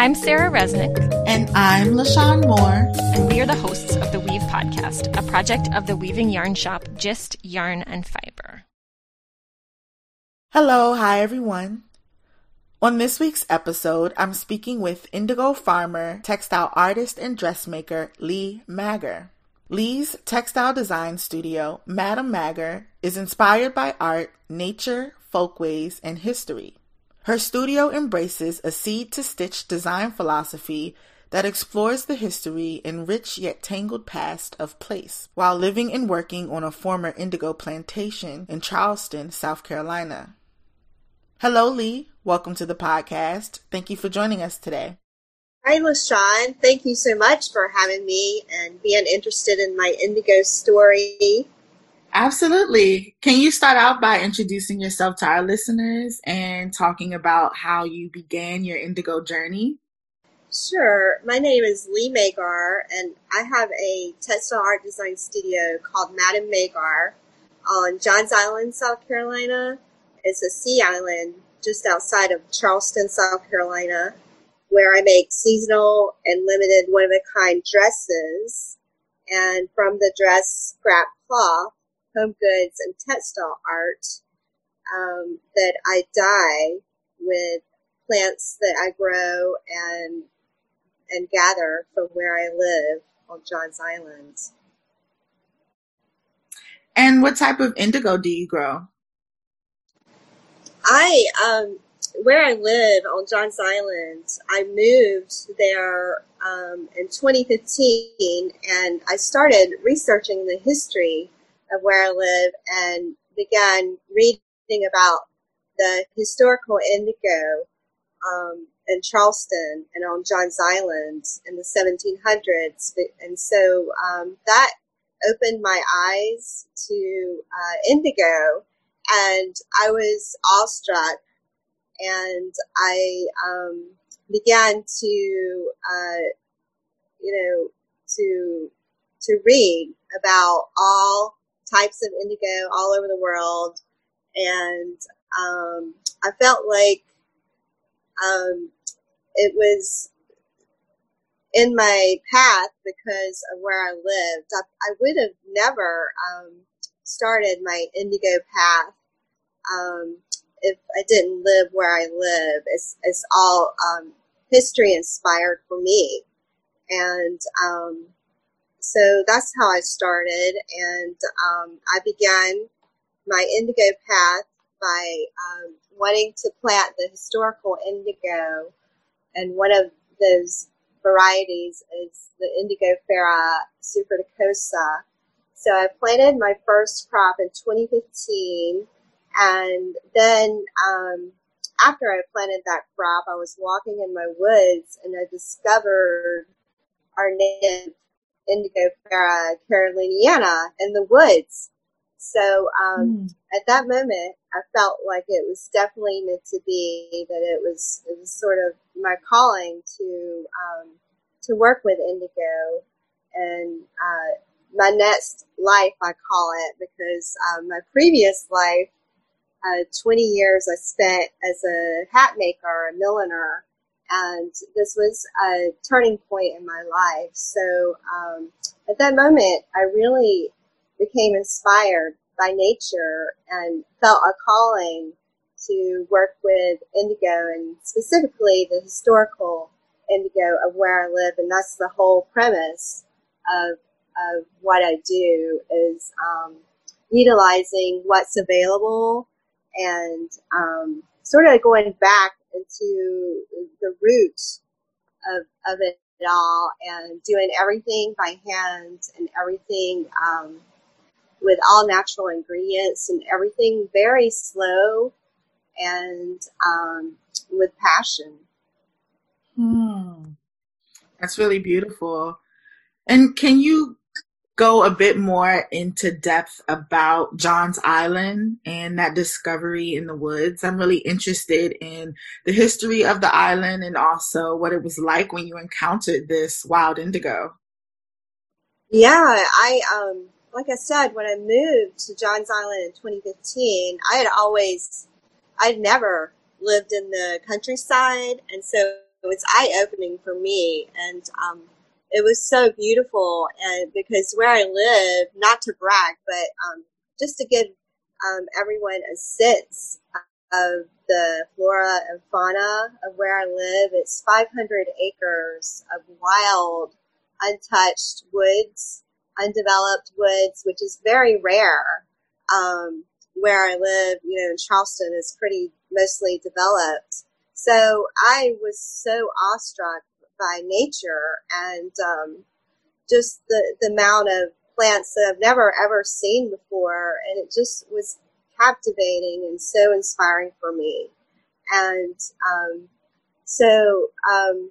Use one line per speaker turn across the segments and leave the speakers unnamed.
I'm Sarah Resnick.
And I'm LaShawn Moore.
And we are the hosts of the Weave Podcast, a project of the weaving yarn shop Gist Yarn and Fiber.
Hello, hi everyone. On this week's episode, I'm speaking with indigo farmer, textile artist, and dressmaker Leigh Magar. Leigh's textile design studio, Madame Magar, is inspired by art, nature, folkways, and history. Her studio embraces a seed to stitch design philosophy that explores the history and rich yet tangled past of place while living and working on a former indigo plantation in Charleston, South Carolina. Hello, Leigh. Welcome to the podcast. Thank you for joining us today.
Hi, LaShawn. Thank you so much for having me and being interested in my indigo story.
Absolutely. Can you start out by introducing yourself to our listeners and talking about how you began your indigo journey?
Sure. My name is Leigh Magar, and I have a textile art design studio called Madame Magar on Johns Island, South Carolina. It's a sea island just outside of Charleston, South Carolina, where I make seasonal and limited one of a kind dresses. And from the dress scrap cloth, home goods and textile art um, that I dye with plants that I grow and and gather from where I live on Johns Island.
And what type of indigo do you grow?
I um, where I live on Johns Island, I moved there um, in 2015, and I started researching the history of where I live and began reading about the historical indigo um, in Charleston and on Johns Island in the 1700s. And so um, that opened my eyes to uh, indigo, and I was awestruck. And I um, began to, uh, you know, to to read about all types of indigo all over the world. And um, I felt like um, it was in my path because of where I lived. I, I would have never um, started my indigo path um, if I didn't live where I live. It's, it's all um, history inspired for me. And um, so that's how I started, and um, I began my indigo path by um, wanting to plant the historical indigo, and one of those varieties is the Indigofera suffruticosa. So I planted my first crop in 2015, and then um, after I planted that crop, I was walking in my woods and I discovered our native Indigofera caroliniana in the woods. So um, mm. at that moment, I felt like it was definitely meant to be. That it was it was sort of my calling to um, to work with indigo, and uh, my next life I call it because um, my previous life, uh, 20 years I spent as a hat maker, a milliner, and this was a turning point in my life. So um, at that moment, I really became inspired by nature and felt a calling to work with indigo and specifically the historical indigo of where I live. And that's the whole premise of, of what I do is um, utilizing what's available and um, sort of going back into the roots of, of it all and doing everything by hand and everything um, with all natural ingredients and everything very slow and um, with passion.
Hmm. That's really beautiful. And can you go a bit more into depth about John's Island and that discovery in the woods. I'm really interested in the history of the island and also what it was like when you encountered this wild indigo.
Yeah, I um like I said when I moved to John's Island in 2015, I had always I'd never lived in the countryside and so was eye opening for me, and um, it was so beautiful. And because where I live, not to brag, but um, just to give um, everyone a sense of the flora and fauna of where I live, it's 500 acres of wild, untouched woods, undeveloped woods, which is very rare. Um, where I live, you know, in Charleston is pretty mostly developed. So I was so awestruck by nature and um, just the, the amount of plants that I've never ever seen before. And it just was captivating and so inspiring for me. And um, so um,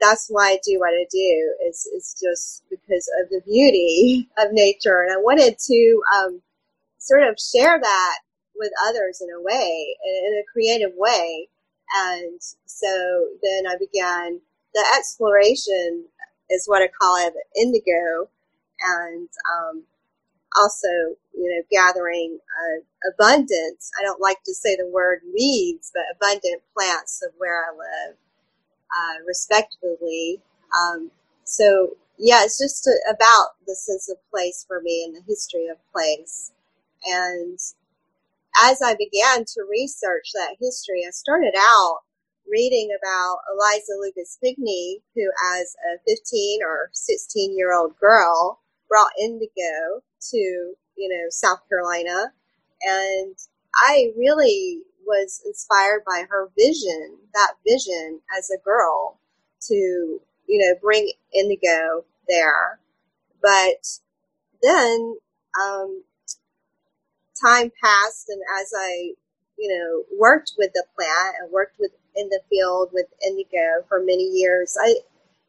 that's why I do what I do is, is just because of the beauty of nature. And I wanted to um, sort of share that with others in a way, in a creative way. And so then I began the exploration is what I call it, indigo, and um, also, you know, gathering uh, abundance. I don't like to say the word weeds, but abundant plants of where I live, uh, respectively. Um, so, yeah, it's just a, about the sense of place for me and the history of place. And as I began to research that history, I started out reading about Eliza Lucas Pinckney, who as a 15 or 16 year old girl brought indigo to, you know, South Carolina. And I really was inspired by her vision, that vision as a girl to, you know, bring indigo there. But then, um, time passed and as I, you know, worked with the plant and worked with in the field with indigo for many years, I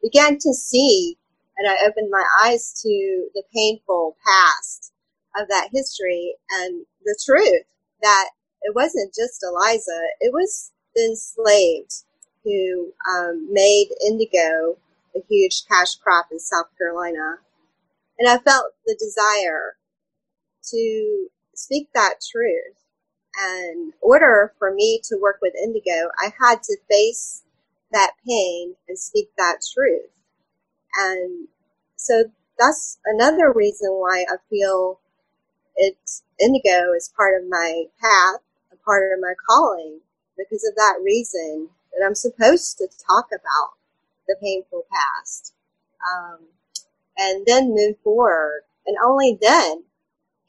began to see and I opened my eyes to the painful past of that history and the truth that it wasn't just Eliza, it was the enslaved who um, made indigo a huge cash crop in South Carolina. And I felt the desire to speak that truth. In order for me to work with indigo, I had to face that pain and speak that truth. And so that's another reason why I feel it's indigo is part of my path, a part of my calling, because of that reason that I'm supposed to talk about the painful past, um, and then move forward. And only then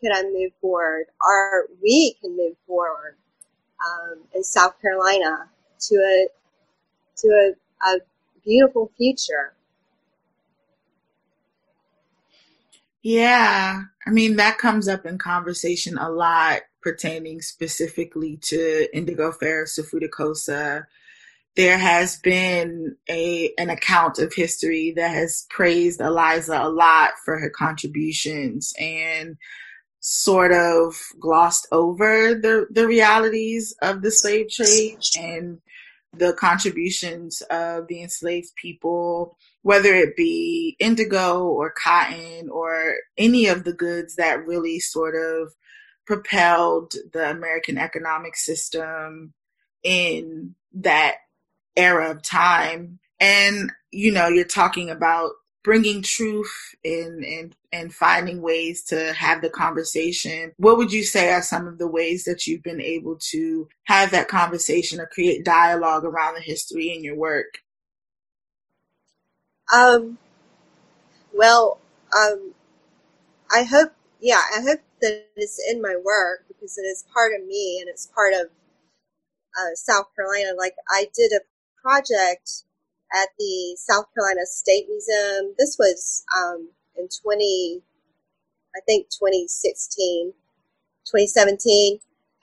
can I move forward, or we can move forward um, in South Carolina to a to a, a beautiful future.
Yeah, I mean that comes up in conversation a lot pertaining specifically to Indigofera suffruticosa. There has been a an account of history that has praised Eliza a lot for her contributions and sort of glossed over the the realities of the slave trade and the contributions of the enslaved people, whether it be indigo or cotton or any of the goods that really sort of propelled the American economic system in that era of time. And, you know, you're talking about bringing truth and, and, and finding ways to have the conversation. What would you say are some of the ways that you've been able to have that conversation or create dialogue around the history in your work?
Um, well, um, I hope, yeah, I hope that it's in my work because it is part of me and it's part of uh, South Carolina. Like I did a project at the South Carolina State Museum. This was um, in 20, I think 2016, 2017.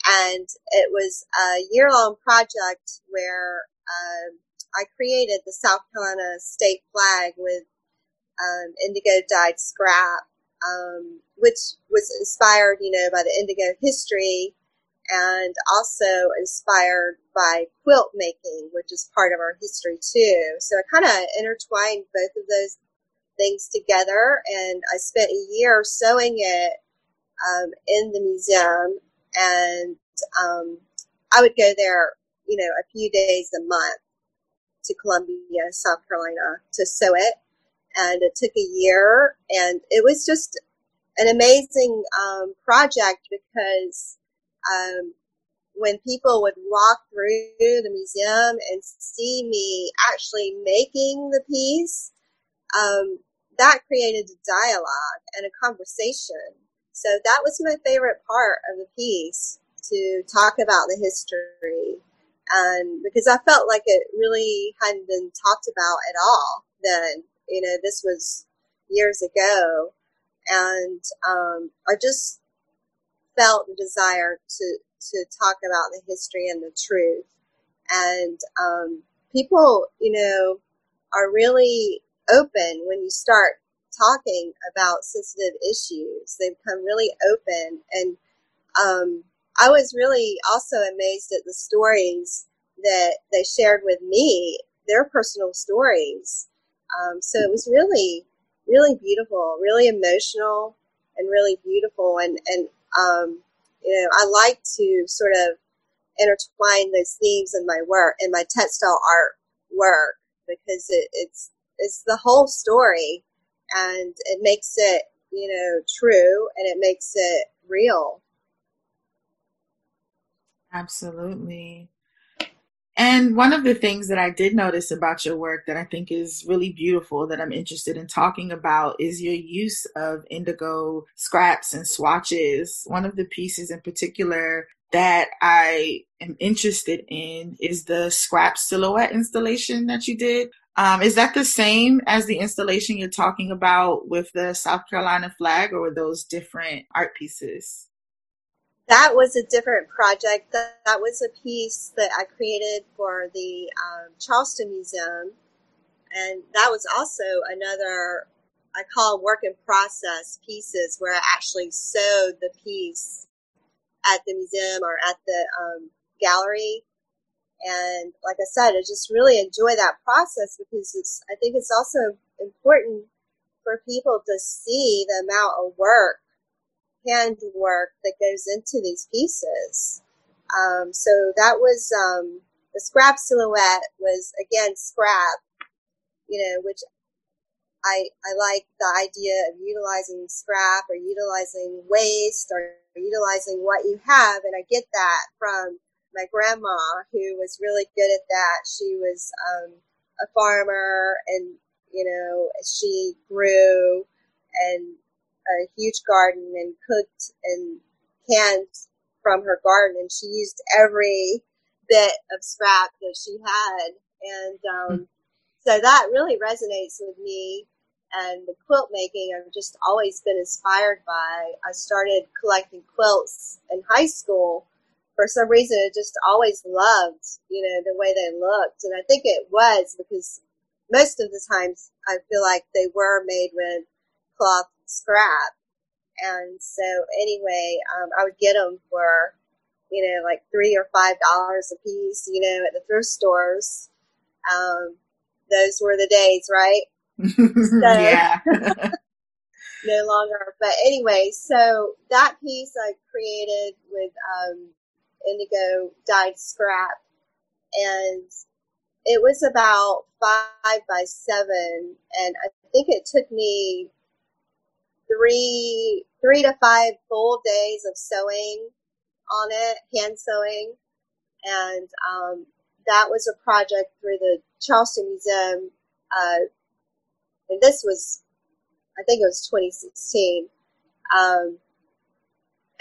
And it was a year long project where uh, I created the South Carolina state flag with um, indigo dyed scrap, um, which was inspired, you know, by the indigo history and also inspired by quilt making, which is part of our history too. So I kind of intertwined both of those things together, and I spent a year sewing it um, in the museum, and um, I would go there, you know, a few days a month to Columbia, South Carolina to sew it. And it took a year and it was just an amazing um, project because um, when people would walk through the museum and see me actually making the piece, um, that created a dialogue and a conversation. So that was my favorite part of the piece to talk about the history. And because I felt like it really hadn't been talked about at all then, you know, this was years ago. And, um, I just felt the desire to, to talk about the history and the truth. And, um, people, you know, are really open when you start talking about sensitive issues. They become really open. And um, I was really also amazed at the stories that they shared with me, their personal stories. Um, so it was really, really beautiful, really emotional, and really beautiful. And, and um, you know, I like to sort of intertwine those themes in my work, in my textile art work, because it, it's it's the whole story and it makes it, you know, true and it makes it real.
Absolutely. And one of the things that I did notice about your work that I think is really beautiful that I'm interested in talking about is your use of indigo scraps and swatches. One of the pieces in particular that I am interested in is the scrap silhouette installation that you did. Um, is that the same as the installation you're talking about with the South Carolina flag, or were those different art pieces?
That was a different project. That, that was a piece that I created for the um, Charleston Museum. And that was also another, I call work in process pieces where I actually sewed the piece at the museum or at the um, gallery and like I said, I just really enjoy that process because it's, I think it's also important for people to see the amount of work, handwork that goes into these pieces. Um, so that was, um, the scrap silhouette was again scrap, you know, which I, I like the idea of utilizing scrap or utilizing waste or utilizing what you have. And I get that from my grandma, who was really good at that. She was um, a farmer, and you know, she grew and a huge garden and cooked and canned from her garden, and she used every bit of scrap that she had, and um, mm. so that really resonates with me. And the quilt making, I've just always been inspired by. I started collecting quilts in high school for some reason I just always loved, you know, the way they looked. And I think it was because most of the times I feel like they were made with cloth scrap. And so anyway, um, I would get them for, you know, like three or five dollars a piece, you know, at the thrift stores. Um, those were the days, right?
so, yeah.
no longer. But anyway, so that piece I created with, um, indigo dyed scrap. And it was about five by seven. And I think it took me three, three to five full days of sewing on it, hand sewing. And, um, that was a project through the Charleston Museum. Uh, and this was, I think it was 2016. Um,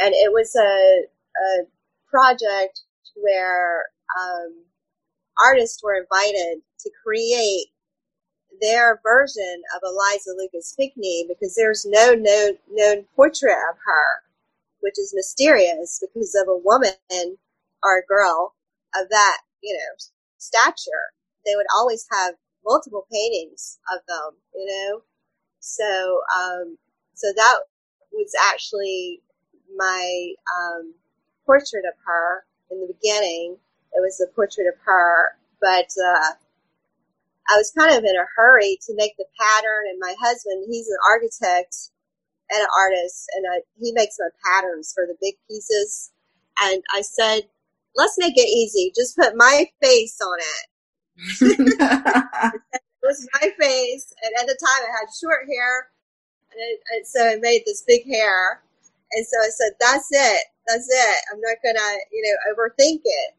and it was a, a project where um, artists were invited to create their version of Eliza Lucas Pinckney because there's no known, known portrait of her, which is mysterious because of a woman or a girl of that, you know, stature. They would always have multiple paintings of them, you know. So, um, so that was actually my um, portrait of her in the beginning. It was a portrait of her, but uh, I was kind of in a hurry to make the pattern. And my husband, he's an architect and an artist, and I, he makes my patterns for the big pieces. And I said, let's make it easy. Just put my face on it. it was my face, and at the time I had short hair, and, it, and so I made this big hair, and so I said, "That's it, that's it. I'm not gonna, you know, overthink it."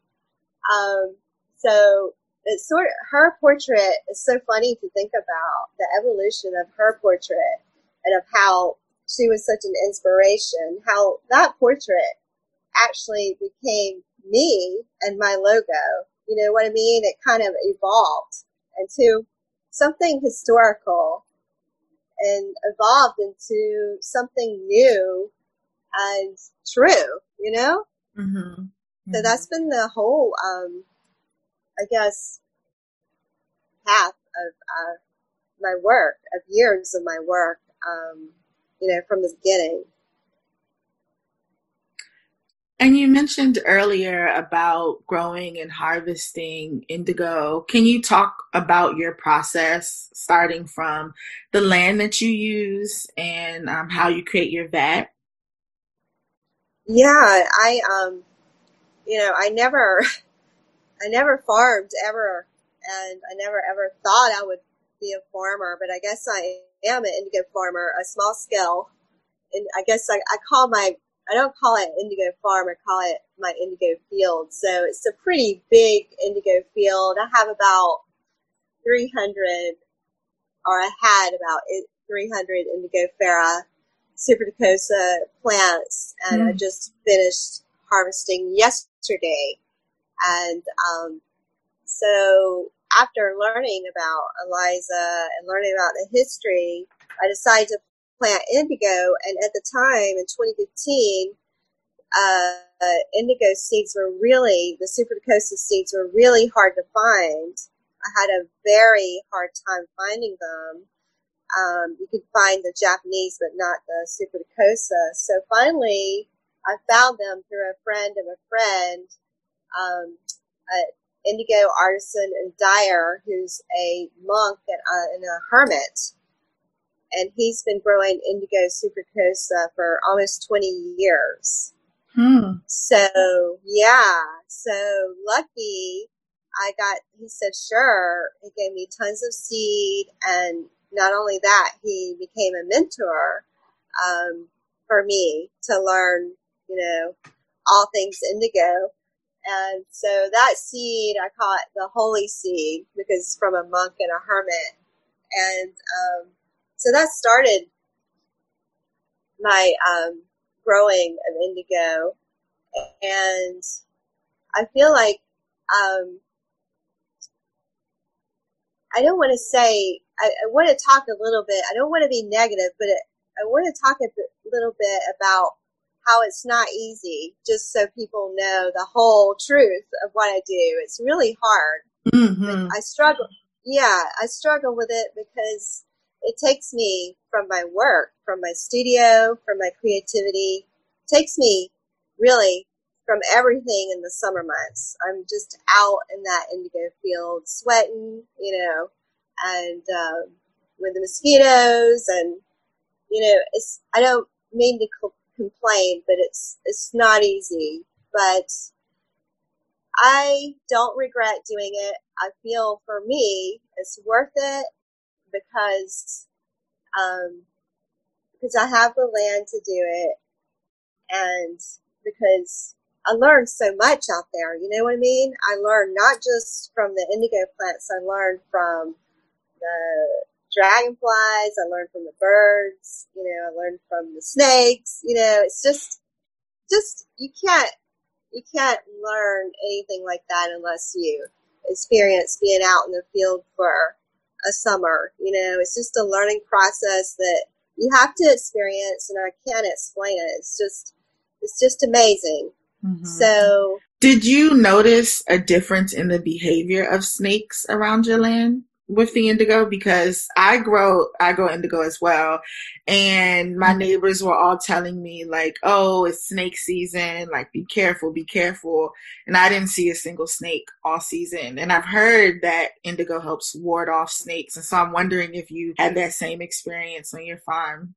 Um, so it's sort of her portrait is so funny to think about the evolution of her portrait and of how she was such an inspiration. How that portrait actually became me and my logo. You know what I mean? It kind of evolved into something historical and evolved into something new and true, you know? Mm-hmm. Mm-hmm. So that's been the whole, um, I guess, path of uh, my work, of years of my work, um, you know, from the beginning.
And you mentioned earlier about growing and harvesting indigo. Can you talk about your process, starting from the land that you use and um, how you create your vat?
Yeah, I, um, you know, I never, I never farmed ever, and I never ever thought I would be a farmer, but I guess I am an indigo farmer, a small scale. And I guess I, I call my I don't call it indigo farm. I call it my indigo field. So it's a pretty big indigo field. I have about 300, or I had about 300 indigofera suffruticosa plants, and mm. I just finished harvesting yesterday. And um, so after learning about Eliza and learning about the history, I decided to plant indigo. And at the time in 2015, uh, indigo seeds were really, the suffruticosa seeds were really hard to find. I had a very hard time finding them. Um, you could find the Japanese, but not the suffruticosa. So finally, I found them through a friend of a friend, um, an indigo artisan and dyer who's a monk and, uh, and a hermit and he's been growing indigo suffruticosa for almost 20 years. Hmm. So yeah, so lucky I got, he said, sure. He gave me tons of seed. And not only that, he became a mentor, um, for me to learn, you know, all things indigo. And so that seed, I call it the holy seed because from a monk and a hermit. And, um, so that started my um, growing of indigo, and I feel like um, I don't want to say I, I, want to talk a little bit. I don't want to be negative, but it, I want to talk a bit, little bit about how it's not easy. Just so people know the whole truth of what I do. It's really hard. Mm-hmm. I struggle. Yeah, I struggle with it because it takes me from my work, from my studio, from my creativity, takes me really from everything in the summer months. I'm just out in that indigo field, sweating, you know, and um, with the mosquitoes, and you know, it's. I don't mean to complain, but it's it's not easy. But I don't regret doing it. I feel for me, it's worth it because um, because I have the land to do it, and because I learned so much out there. You know what I mean? I learned not just from the indigo plants. I learned from the dragonflies. I learned from the birds. You know, I learned from the snakes. You know, it's just, just you can't, you can't learn anything like that unless you experience being out in the field for a summer. You know, it's just a learning process that you have to experience, and I can't explain it. It's just, it's just amazing. Mm-hmm. So,
did you notice a difference in the behavior of snakes around your land? With the indigo because I grow I grow indigo as well. And my mm-hmm. neighbors were all telling me like oh it's snake season. Like be careful be careful. And I didn't see a single snake all season. And I've heard that indigo helps ward off snakes. And so I'm wondering if you had that same experience on your farm.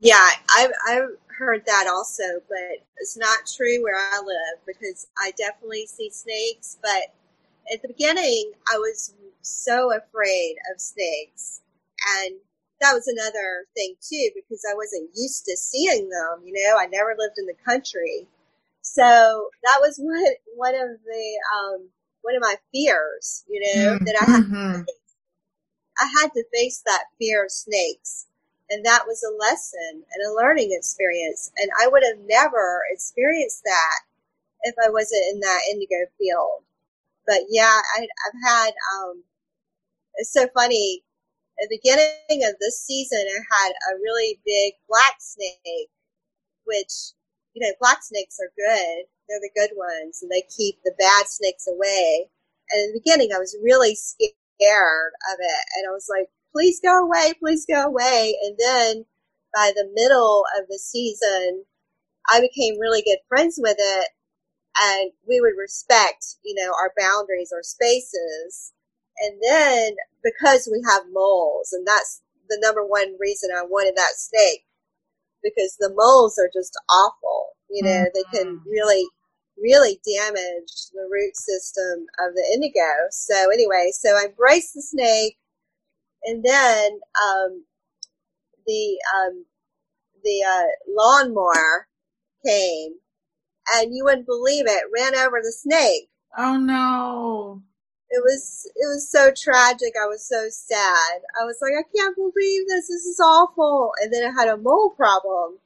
Yeah I've, I've heard that also but it's not true where I live because I definitely see snakes but at the beginning, I was so afraid of snakes. And that was another thing too, because I wasn't used to seeing them. You know, I never lived in the country. So that was one, one of the, um, one of my fears, you know, mm-hmm. that I had, mm-hmm. I had to face that fear of snakes. And that was a lesson and a learning experience. And I would have never experienced that if I wasn't in that indigo field. But yeah, I, have had, um, it's so funny. At the beginning of this season, I had a really big black snake, which, you know, black snakes are good. They're the good ones and they keep the bad snakes away. And in the beginning, I was really scared of it. And I was like, please go away, please go away. And then by the middle of the season, I became really good friends with it and we would respect, you know, our boundaries or spaces. And then because we have moles, and that's the number one reason I wanted that snake, because the moles are just awful. You know, mm-hmm. they can mm-hmm. really, really damage the root system of the indigo. So anyway, so I braced the snake, and then um, the um, the uh, lawnmower came and you wouldn't believe it, ran over the snake.
Oh no.
It was it was so tragic. I was so sad. I was like, I can't believe this. This is awful. And then I had a mole problem.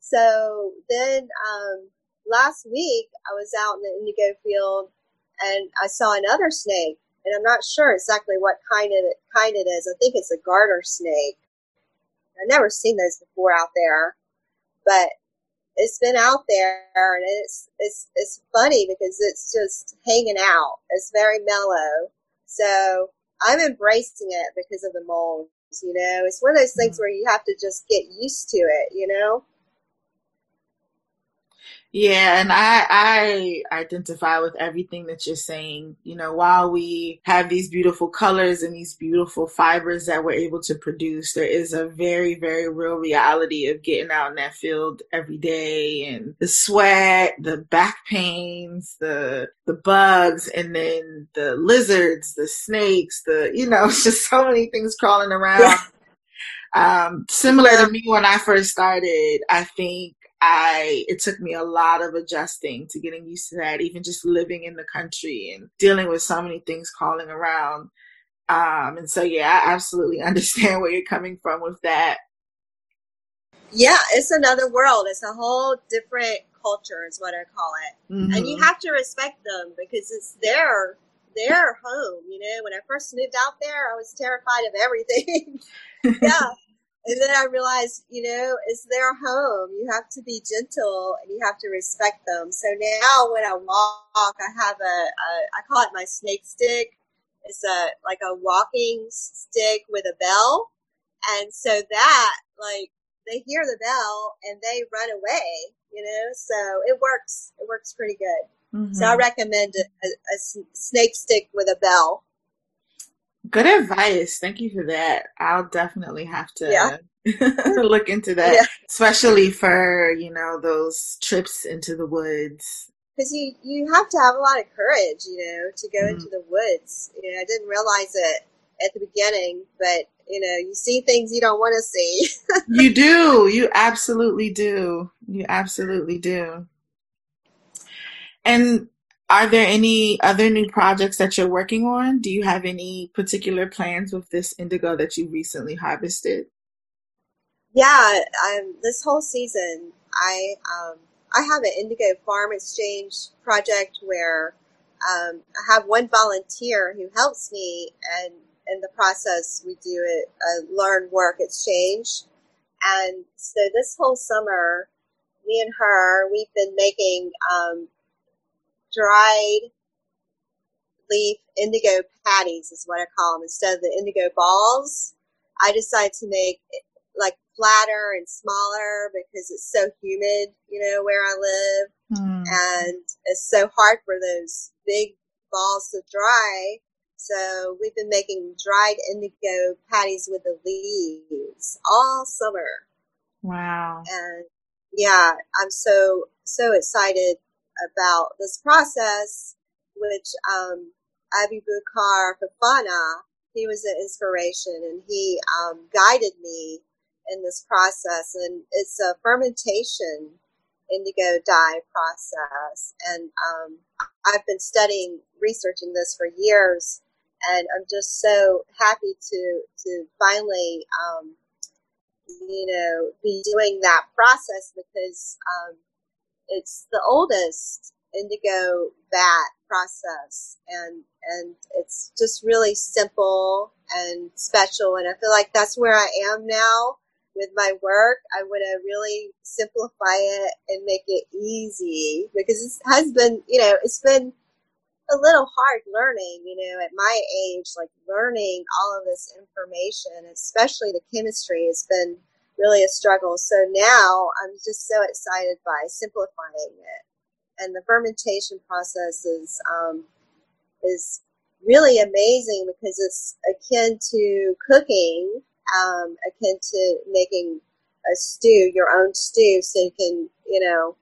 So then um, last week I was out in the indigo field and I saw another snake. And I'm not sure exactly what kind of kind it is. I think it's a garter snake. I've never seen those before out there, but it's been out there and it's it's it's funny because it's just hanging out. It's very mellow. So I'm embracing it because of the moles, you know. It's one of those things mm-hmm. where you have to just get used to it, you know.
Yeah, and I I identify with everything that you're saying. You know, while we have these beautiful colors and these beautiful fibers that we're able to produce, there is a very very real reality of getting out in that field every day and the sweat, the back pains, the the bugs, and then the lizards, the snakes, the you know, it's just so many things crawling around. Yeah. Um, similar to me when I first started, I think I it took me a lot of adjusting to getting used to that, even just living in the country and dealing with so many things calling around. Um, and so yeah, I absolutely understand where you're coming from with that.
Yeah, it's another world. It's a whole different culture, is what I call it. Mm-hmm. And you mm-hmm. have to respect them because it's their their home. You know, when I first moved out there, I was terrified of everything. yeah. And then I realized, you know, it's their home. You have to be gentle and you have to respect them. So now when I walk, I have a, a I call it my snake stick. It's a, like a walking stick with a bell. And so that, like, they hear the bell and they run away, you know, so it works. It works pretty good. Mm-hmm. So I recommend a, a, a snake stick with a bell.
Good advice. Thank you for that. I'll definitely have to yeah. look into that, yeah. especially for, you know, those trips into the woods.
Because you, you have to have a lot of courage, you know, to go mm-hmm. into the woods. You know, I didn't realize it at the beginning, but, you know, you see things you don't want to see.
you do. You absolutely do. You absolutely do. And are there any other new projects that you're working on? Do you have any particular plans with this indigo that you recently harvested?
Yeah, um, this whole season, I um, I have an indigo farm exchange project where um, I have one volunteer who helps me, and in the process, we do a, a learn work exchange. And so this whole summer, me and her, we've been making um, dried leaf indigo patties is what I call them instead of the indigo balls. I decided to make like flatter and smaller because it's so humid, you know, where I live. Mm. And it's so hard for those big balls to dry. So we've been making dried indigo patties with the leaves all summer.
Wow.
And yeah, I'm so, so excited about this process, which um, Aboubakar Fofana, he was an inspiration and he um, guided me in this process. And it's a fermentation indigo dye process. And um, I've been studying, researching this for years. And I'm just so happy to, to finally, um, you know, be doing that process because um, it's the oldest indigo vat process and and it's just really simple and special and I feel like that's where I am now with my work. I want to really simplify it and make it easy because it has been, you know, it's been a little hard learning, you know, at my age, like learning all of this information, especially the chemistry has been really a struggle. So now I'm just so excited by simplifying it. And the fermentation process is, um, is really amazing because it's akin to cooking, um, akin to making a stew, your own stew, so you can, you know,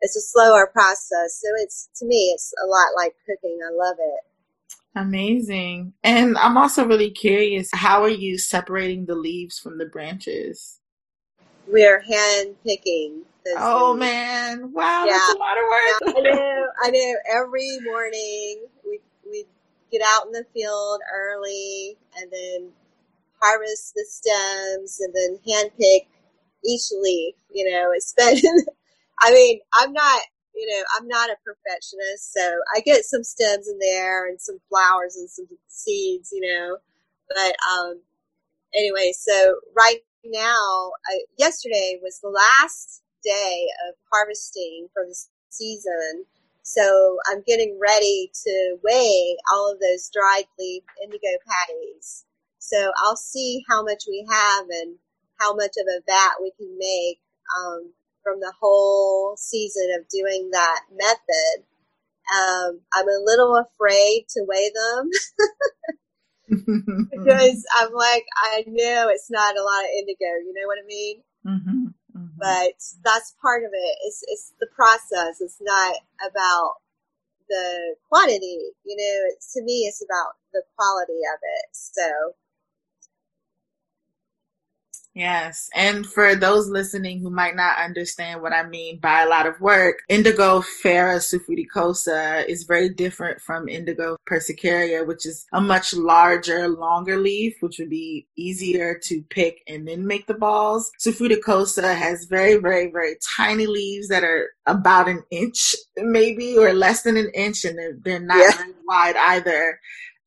it's a slower process. So it's to me, it's a lot like cooking. I love it.
Amazing. And I'm also really curious, how are you separating the leaves from the branches?
We're hand picking.
Oh man! Wow, yeah. that's a lot of work.
I know. I know. Every morning we we get out in the field early and then harvest the stems and then hand pick each leaf. You know, it's been I mean, I'm not, you know, I'm not a perfectionist, so I get some stems in there and some flowers and some seeds, you know. But um, anyway, so right now, I, yesterday was the last day of harvesting for the season. So I'm getting ready to weigh all of those dried leaf indigo patties. So I'll see how much we have and how much of a vat we can make. Um, from the whole season of doing that method. Um, I'm a little afraid to weigh them because I'm like, I know it's not a lot of indigo. You know what I mean? Mm-hmm, mm-hmm. But that's part of it. It's, it's the process. It's not about the quantity. You know, to me, it's about the quality of it. So
Yes. And for those listening who might not understand what I mean by a lot of work, Indigo Phaera sulfuricosa is very different from Indigo persicaria, which is a much larger, longer leaf, which would be easier to pick and then make the balls. Suffruticosa has very, very, very tiny leaves that are about an inch, maybe, or less than an inch, and they're, they're not yeah. very wide either.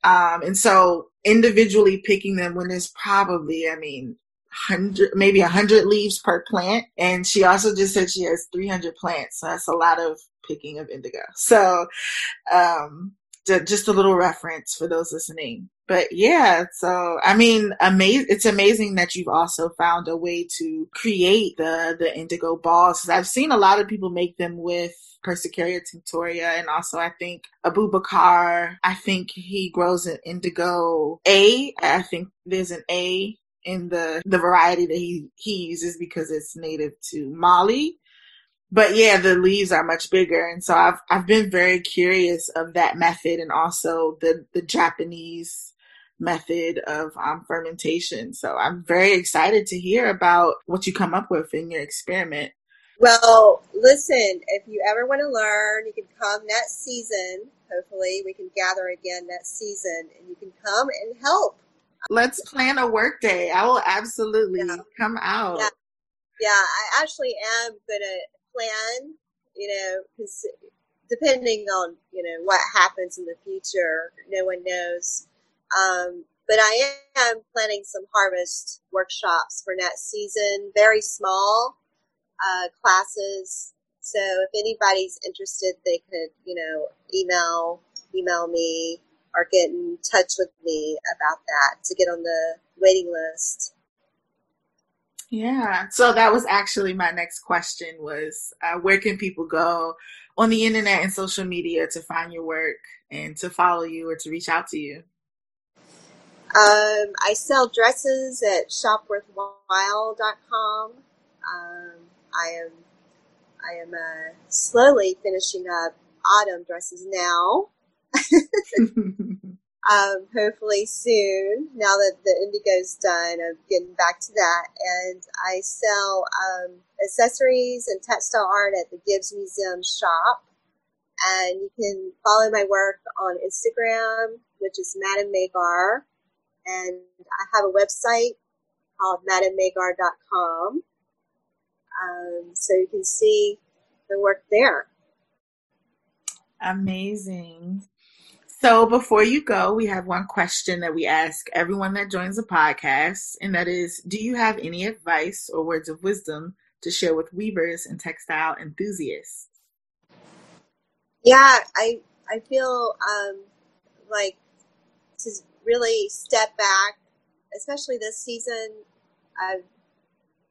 Um, and so individually picking them when there's probably, I mean, hundred, maybe a hundred leaves per plant. And she also just said she has 300 plants. So that's a lot of picking of indigo. So, um, just a little reference for those listening. But yeah, so I mean, amazing. It's amazing that you've also found a way to create the the indigo balls. I've seen a lot of people make them with Persicaria tinctoria, and also I think Aboubakar. I think he grows an indigo A. I think there's an A in the the variety that he he uses because it's native to Mali. But yeah, the leaves are much bigger, and so I've I've been very curious of that method and also the the Japanese method of um, fermentation. So I'm very excited to hear about what you come up with in your experiment.
Well, listen, if you ever want to learn, you can come next season. Hopefully, we can gather again next season and you can come and help.
Let's plan a work day. I will absolutely yeah. come out.
Yeah. yeah, I actually am going to plan, you know, because depending on, you know, what happens in the future, no one knows. Um, but I am planning some harvest workshops for next season, very small uh, classes. So if anybody's interested, they could, you know, email email me or get in touch with me about that to get on the waiting list.
Yeah. So that was actually my next question was uh, where can people go on the internet and social media to find your work and to follow you or to reach out to you?
Um, I sell dresses at shopworthwhile.com. Um, I am I am uh, slowly finishing up autumn dresses now. um, hopefully soon. Now that the indigo's done, I'm getting back to that. And I sell um, accessories and textile art at the Gibbes Museum shop. And you can follow my work on Instagram, which is Madame Magar. And I have a website called madamemagar.com. Um, so you can see the work there.
Amazing. So before you go, we have one question that we ask everyone that joins the podcast, and that is Do you have any advice or words of wisdom to share with weavers and textile enthusiasts?
Yeah, I I feel um, like to really step back, especially this season. I've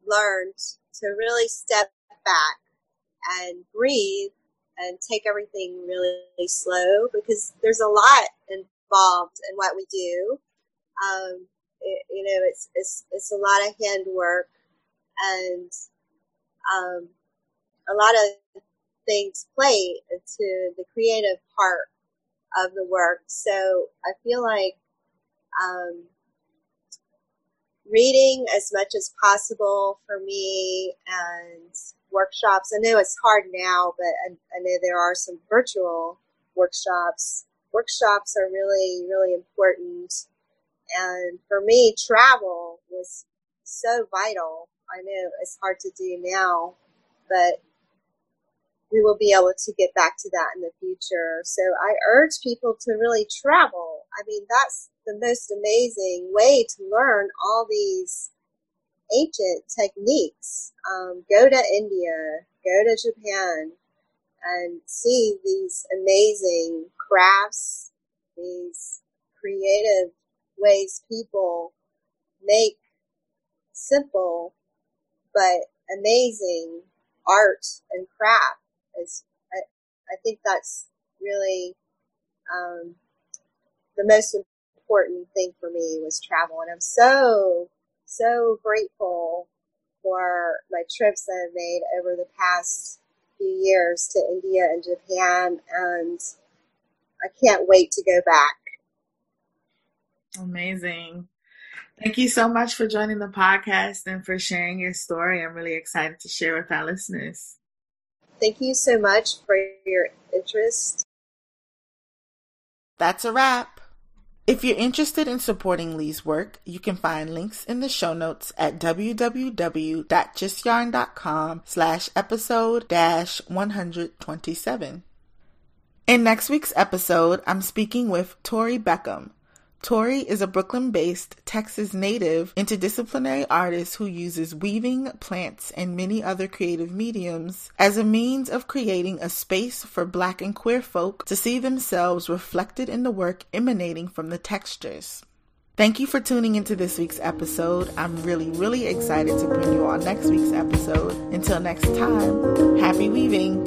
learned to really step back and breathe and take everything really slow because there's a lot involved in what we do. Um, it, you know, it's, it's, it's a lot of handwork and, um, a lot of things play into the creative part of the work. So I feel like, um, reading as much as possible for me and workshops. I know it's hard now, but I, I know there are some virtual workshops. Workshops are really, really important. And for me, travel was so vital. I know it's hard to do now, but we will be able to get back to that in the future. So I urge people to really travel. I mean, that's the most amazing way to learn all these ancient techniques. Um, go to India, go to Japan, and see these amazing crafts, these creative ways people make simple but amazing art and craft. Is I, I think that's really um, the most important thing for me was travel, and I'm so so grateful for my trips that I've made over the past few years to India and Japan, and I can't wait to go back.
Amazing. Thank you so much for joining the podcast and for sharing your story. I'm really excited to share with our listeners.
Thank you so much for your interest.
That's a wrap. If you're interested in supporting Leigh's work, you can find links in the show notes at www.justyarn.com slash episode dash 127. In next week's episode, I'm speaking with Tori Beckham, Tori is a Brooklyn based Texas native interdisciplinary artist who uses weaving, plants, and many other creative mediums as a means of creating a space for black and queer folk to see themselves reflected in the work emanating from the textures. Thank you for tuning into this week's episode. I'm really, really excited to bring you on next week's episode. Until next time, happy weaving.